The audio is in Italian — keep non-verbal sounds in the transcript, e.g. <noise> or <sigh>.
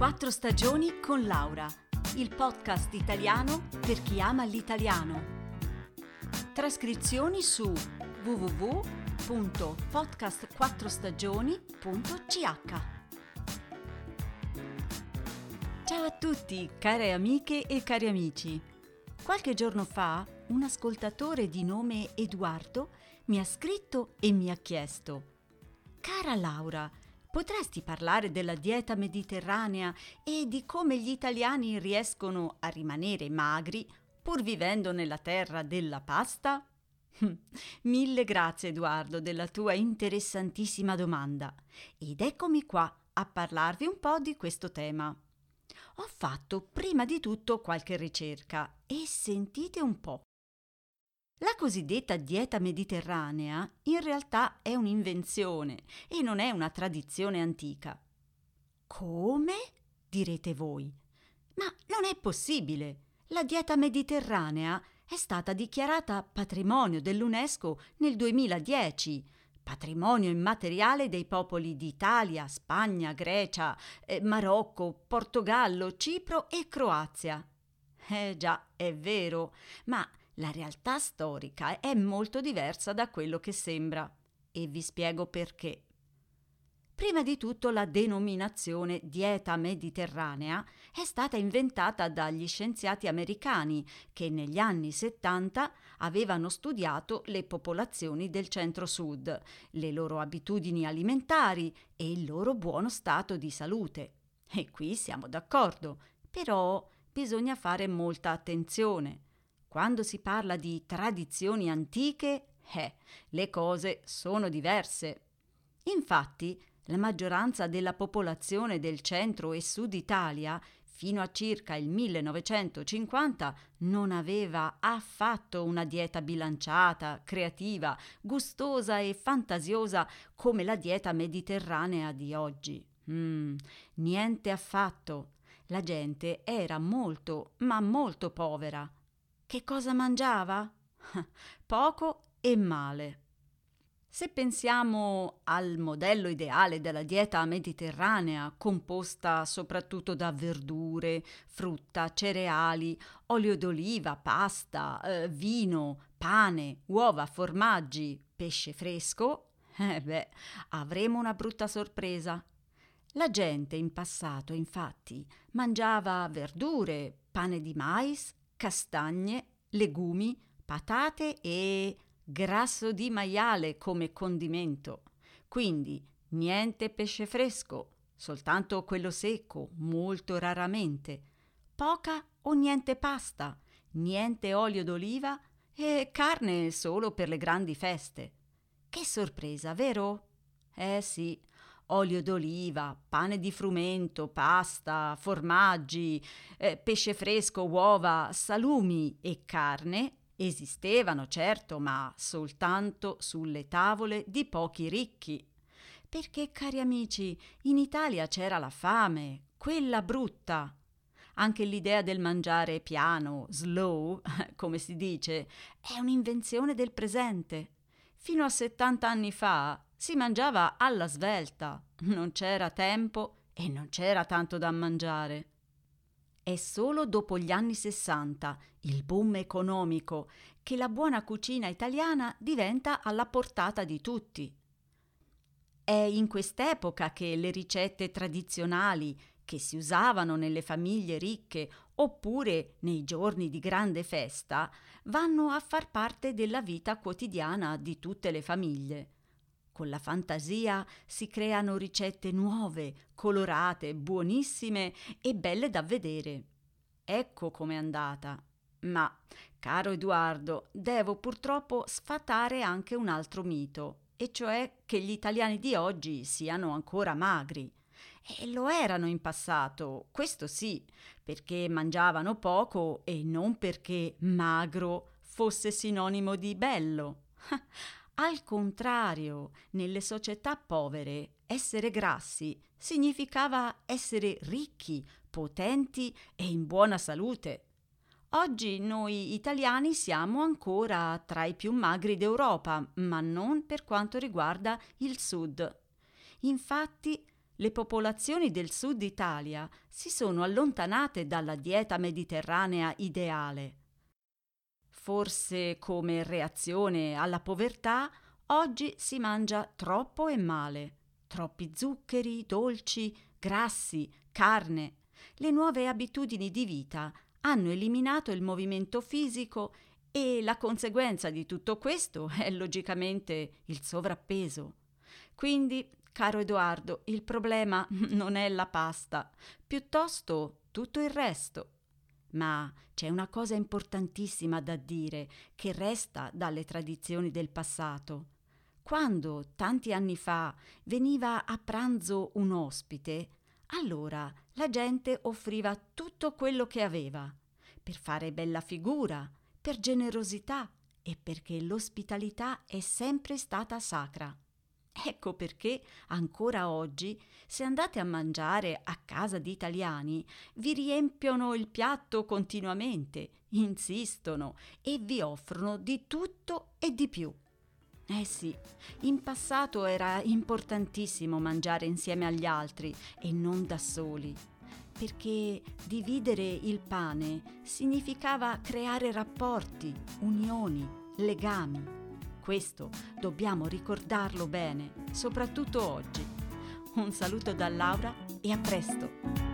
Quattro stagioni con Laura, il podcast italiano per chi ama l'italiano. Trascrizioni su www.podcastquattrostagioni.ch Ciao a tutti, care amiche e cari amici. Qualche giorno fa un ascoltatore di nome Edoardo mi ha scritto e mi ha chiesto Cara Laura, potresti parlare della dieta mediterranea e di come gli italiani riescono a rimanere magri pur vivendo nella terra della pasta? Mille grazie Edoardo della tua interessantissima domanda ed eccomi qua a parlarvi un po' di questo tema. Ho fatto prima di tutto qualche ricerca e sentite un po'. La cosiddetta dieta mediterranea in realtà è un'invenzione e non è una tradizione antica. Come? direte voi. Ma non è possibile. La dieta mediterranea è stata dichiarata patrimonio dell'UNESCO nel 2010, patrimonio immateriale dei popoli d'Italia, Spagna, Grecia, eh, Marocco, Portogallo, Cipro e Croazia. Eh già, è vero, ma la realtà storica è molto diversa da quello che sembra e vi spiego perché. Prima di tutto la denominazione dieta mediterranea è stata inventata dagli scienziati americani che negli anni 70 avevano studiato le popolazioni del centro-sud, le loro abitudini alimentari e il loro buono stato di salute. E qui siamo d'accordo, però bisogna fare molta attenzione. Quando si parla di tradizioni antiche, eh, le cose sono diverse. Infatti, la maggioranza della popolazione del centro e sud Italia fino a circa il 1950 non aveva affatto una dieta bilanciata, creativa, gustosa e fantasiosa come la dieta mediterranea di oggi. Mm, niente affatto. La gente era molto, ma molto povera. Che cosa mangiava? <laughs> Poco e male. Se pensiamo al modello ideale della dieta mediterranea, composta soprattutto da verdure, frutta, cereali, olio d'oliva, pasta, eh, vino, pane, uova, formaggi, pesce fresco, <laughs> eh beh, avremo una brutta sorpresa. La gente in passato, infatti, mangiava verdure, pane di mais, castagne, legumi, patate e grasso di maiale come condimento. Quindi niente pesce fresco, soltanto quello secco, molto raramente. Poca o niente pasta, niente olio d'oliva e carne solo per le grandi feste. Che sorpresa, vero? Eh sì, olio d'oliva, pane di frumento, pasta, formaggi, eh, pesce fresco, uova, salumi e carne esistevano, certo, ma soltanto sulle tavole di pochi ricchi. Perché, cari amici, in Italia c'era la fame, quella brutta. Anche l'idea del mangiare piano, slow, <laughs> come si dice, è un'invenzione del presente. Fino a 70 anni fa si mangiava alla svelta, non c'era tempo e non c'era tanto da mangiare. È solo dopo gli anni 60, il boom economico, che la buona cucina italiana diventa alla portata di tutti. È in quest'epoca che le ricette tradizionali che si usavano nelle famiglie ricche oppure nei giorni di grande festa vanno a far parte della vita quotidiana di tutte le famiglie. Con la fantasia si creano ricette nuove, colorate, buonissime e belle da vedere. Ecco com'è andata. Ma, caro Edoardo, devo purtroppo sfatare anche un altro mito, e cioè che gli italiani di oggi siano ancora magri. E lo erano in passato, questo sì, perché mangiavano poco e non perché magro fosse sinonimo di bello. <laughs> Al contrario, nelle società povere, essere grassi significava essere ricchi, potenti e in buona salute. Oggi noi italiani siamo ancora tra i più magri d'Europa, ma non per quanto riguarda il sud. Infatti, le popolazioni del sud Italia si sono allontanate dalla dieta mediterranea ideale. Forse come reazione alla povertà oggi si mangia troppo e male, troppi zuccheri, dolci, grassi, carne. Le nuove abitudini di vita hanno eliminato il movimento fisico e la conseguenza di tutto questo è logicamente il sovrappeso. Quindi, caro Edoardo, il problema <laughs> non è la pasta, piuttosto tutto il resto. Ma c'è una cosa importantissima da dire che resta dalle tradizioni del passato. Quando, tanti anni fa, veniva a pranzo un ospite, allora la gente offriva tutto quello che aveva, per fare bella figura, per generosità e perché l'ospitalità è sempre stata sacra. Ecco perché ancora oggi, se andate a mangiare a casa di italiani, vi riempiono il piatto continuamente, insistono e vi offrono di tutto e di più. Eh sì, in passato era importantissimo mangiare insieme agli altri e non da soli, perché dividere il pane significava creare rapporti, unioni, legami. Questo dobbiamo ricordarlo bene, soprattutto oggi. Un saluto da Laura e a presto!